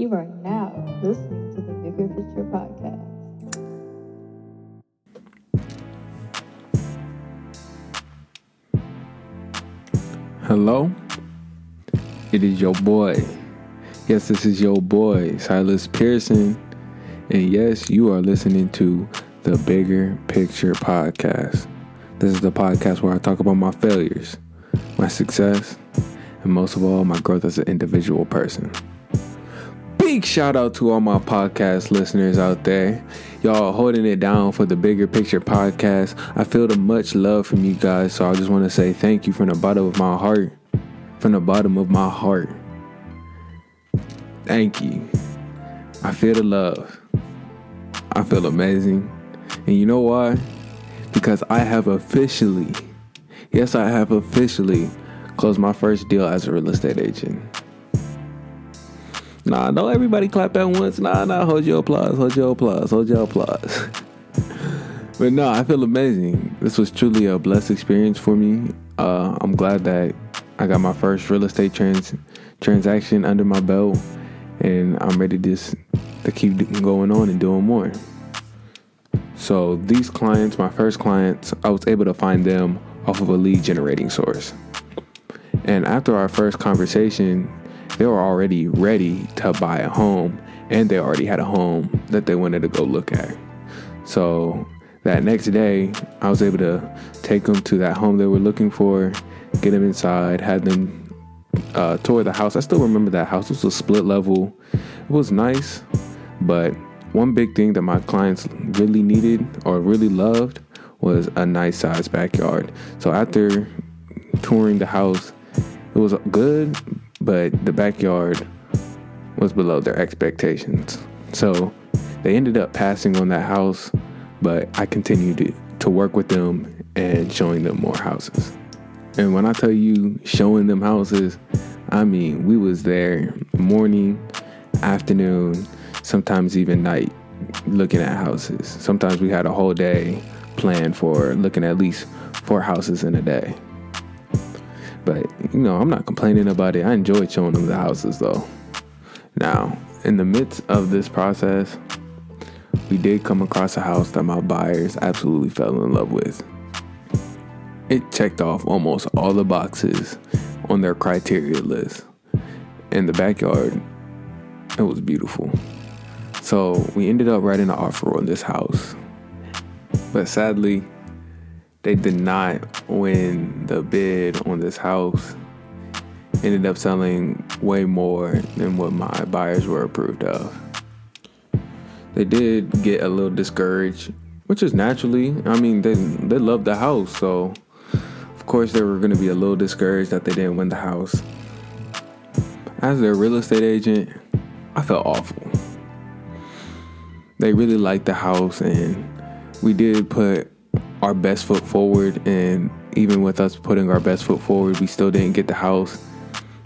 You are now listening to the Bigger Picture Podcast. Hello? It is your boy. Yes, this is your boy, Silas Pearson. And yes, you are listening to the Bigger Picture Podcast. This is the podcast where I talk about my failures, my success, and most of all, my growth as an individual person. Big shout out to all my podcast listeners out there. Y'all holding it down for the Bigger Picture Podcast. I feel the much love from you guys, so I just want to say thank you from the bottom of my heart. From the bottom of my heart. Thank you. I feel the love. I feel amazing. And you know why? Because I have officially, yes, I have officially closed my first deal as a real estate agent. Nah, don't everybody clap at once. Nah, nah, hold your applause, hold your applause, hold your applause. but no, I feel amazing. This was truly a blessed experience for me. Uh, I'm glad that I got my first real estate trans transaction under my belt, and I'm ready to just to keep going on and doing more. So these clients, my first clients, I was able to find them off of a lead generating source. And after our first conversation, they were already ready to buy a home and they already had a home that they wanted to go look at. So that next day, I was able to take them to that home they were looking for, get them inside, had them uh, tour the house. I still remember that house. It was a split level. It was nice, but one big thing that my clients really needed or really loved was a nice sized backyard. So after touring the house, it was good, but the backyard was below their expectations. So they ended up passing on that house, but I continued to, to work with them and showing them more houses. And when I tell you showing them houses, I mean we was there morning, afternoon, sometimes even night looking at houses. Sometimes we had a whole day planned for looking at least four houses in a day. But, you know, I'm not complaining about it. I enjoyed showing them the houses though. Now, in the midst of this process, we did come across a house that my buyers absolutely fell in love with. It checked off almost all the boxes on their criteria list. In the backyard, it was beautiful. So we ended up writing an offer on this house. But sadly, they did not win the bid on this house. Ended up selling way more than what my buyers were approved of. They did get a little discouraged, which is naturally. I mean, they they loved the house, so of course they were going to be a little discouraged that they didn't win the house. As their real estate agent, I felt awful. They really liked the house, and we did put our best foot forward. And even with us putting our best foot forward, we still didn't get the house.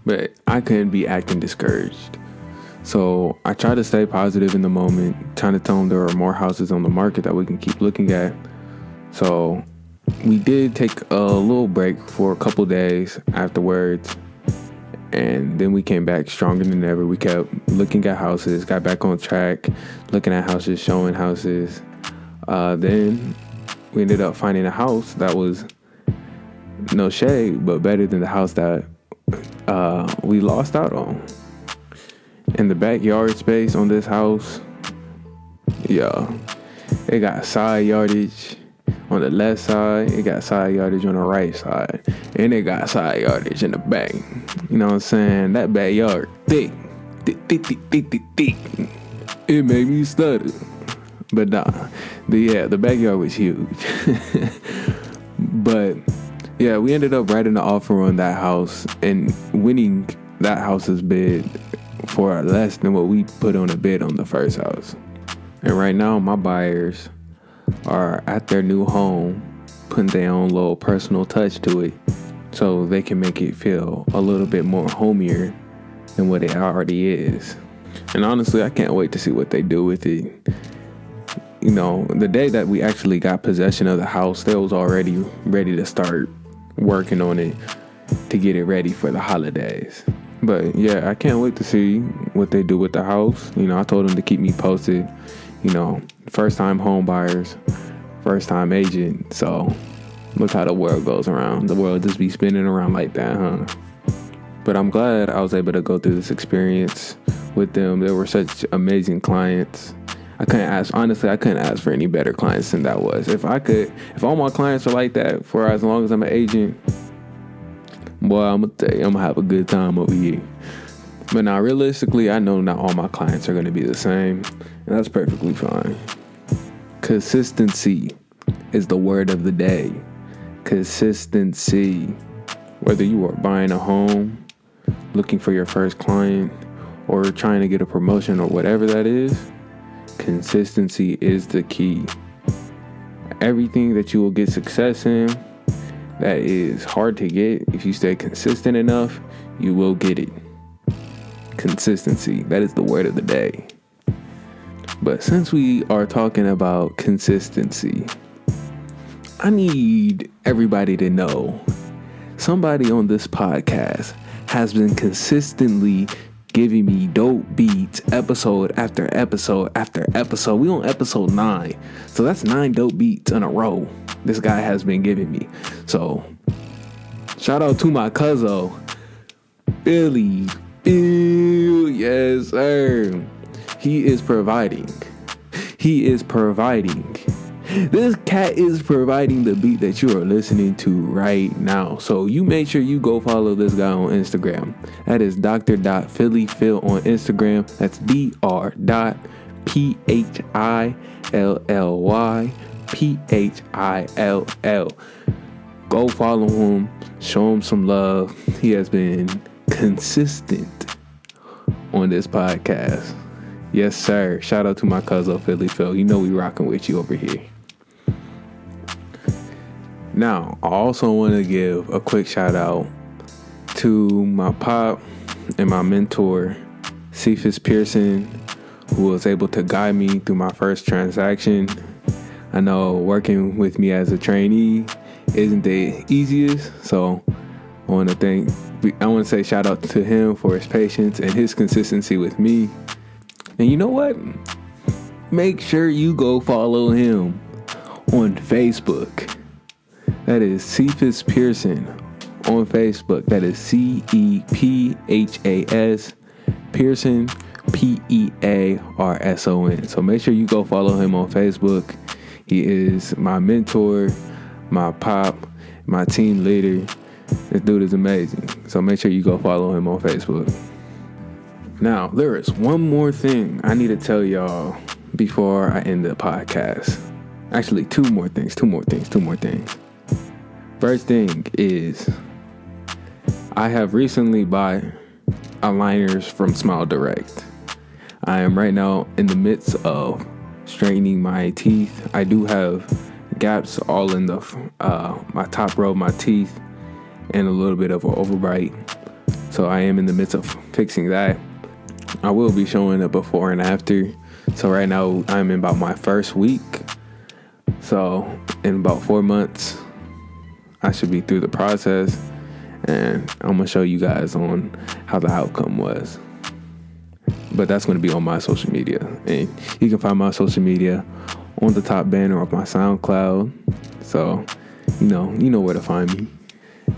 But I couldn't be acting discouraged. So I tried to stay positive in the moment, trying to tell them there are more houses on the market that we can keep looking at. So we did take a little break for a couple days afterwards. And then we came back stronger than ever. We kept looking at houses, got back on track, looking at houses, showing houses. Uh, then we ended up finding a house that was no shade, but better than the house that uh, we lost out on. In the backyard space on this house, yeah, it got side yardage on the left side, it got side yardage on the right side, and it got side yardage in the back. You know what I'm saying? That backyard thick, thick, thick, thick, thick, thick, thick. It made me stutter. But nah, the yeah, the backyard was huge. but yeah, we ended up writing the offer on that house and winning that house's bid for less than what we put on a bid on the first house. And right now, my buyers are at their new home, putting their own little personal touch to it so they can make it feel a little bit more homier than what it already is. And honestly, I can't wait to see what they do with it. You know, the day that we actually got possession of the house, they was already ready to start working on it to get it ready for the holidays. but yeah, I can't wait to see what they do with the house. You know, I told them to keep me posted. You know, first time home buyers, first time agent. So look how the world goes around. The world just be spinning around like that, huh? But I'm glad I was able to go through this experience with them. They were such amazing clients. I couldn't ask honestly, I couldn't ask for any better clients than that was. If I could if all my clients are like that for as long as I'm an agent, boy, I'm gonna tell you, I'm gonna have a good time over here. But now realistically, I know not all my clients are gonna be the same, and that's perfectly fine. Consistency is the word of the day. Consistency. Whether you are buying a home, looking for your first client, or trying to get a promotion or whatever that is, consistency is the key. Everything that you will get success in that is hard to get, if you stay consistent enough, you will get it. Consistency, that is the word of the day. But since we are talking about consistency, I need everybody to know somebody on this podcast has been consistently giving me dope beats episode after episode after episode. We on episode nine. So that's nine dope beats in a row. This guy has been giving me. So shout out to my cousin, Billy. Ew, yes, sir. He is providing. He is providing. This cat is providing the beat that you are listening to right now. So you make sure you go follow this guy on Instagram. That is Dr. Philly Phil on Instagram. That's D R dot P H I L L Y P H I L L. Go follow him, show him some love. He has been consistent on this podcast. Yes, sir. Shout out to my cousin Philly Phil. You know we rocking with you over here. Now, I also want to give a quick shout out to my pop and my mentor, Cephas Pearson, who was able to guide me through my first transaction. I know working with me as a trainee isn't the easiest, so I want to thank, I want to say shout out to him for his patience and his consistency with me. And you know what? Make sure you go follow him on Facebook that is Cephas Pearson on Facebook. That is C E P H A S Pearson P E A R S O N. So make sure you go follow him on Facebook. He is my mentor, my pop, my team leader. This dude is amazing. So make sure you go follow him on Facebook. Now, there is one more thing I need to tell y'all before I end the podcast. Actually, two more things, two more things, two more things. First thing is, I have recently bought aligners from Smile Direct. I am right now in the midst of straightening my teeth. I do have gaps all in the uh, my top row of my teeth and a little bit of an overbite. So I am in the midst of fixing that. I will be showing a before and after. So right now I'm in about my first week. So in about four months, I should be through the process and I'm gonna show you guys on how the outcome was. But that's gonna be on my social media. And you can find my social media on the top banner of my SoundCloud. So, you know, you know where to find me.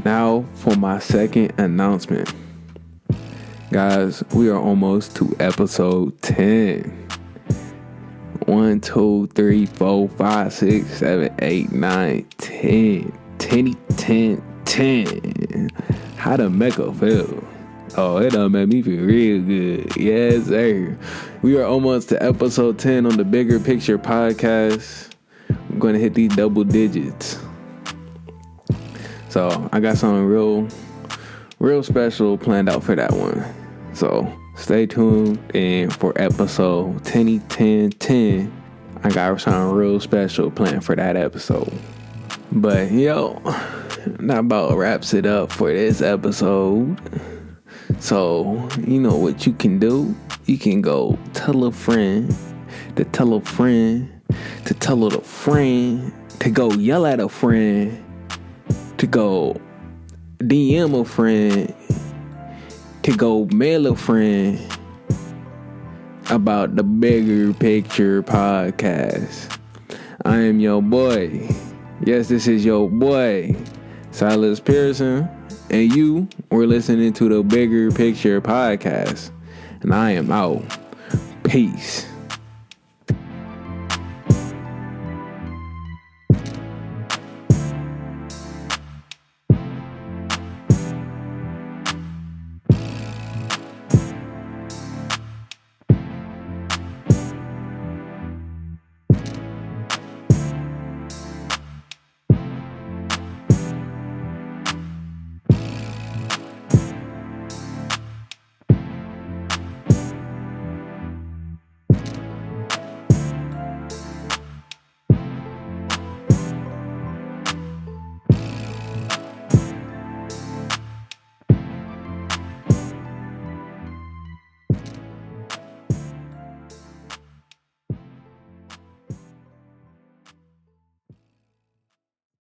Now for my second announcement. Guys, we are almost to episode 10. 1, 2, 3, 4, 5, 6, 7, 8, 9, 10. 10, 10, 10. How to Mecca feel. Oh, it done made me feel real good. Yes, sir. We are almost to episode 10 on the Bigger Picture podcast. I'm going to hit these double digits. So I got something real, real special planned out for that one. So stay tuned and for episode 10, 10, 10. I got something real special planned for that episode. But yo, that about wraps it up for this episode. So, you know what you can do? You can go tell a friend to tell a friend to tell a friend to go yell at a friend to go DM a friend to go mail a friend about the bigger picture podcast. I am your boy. Yes, this is your boy, Silas Pearson, and you were listening to the Bigger Picture podcast. And I am out. Peace.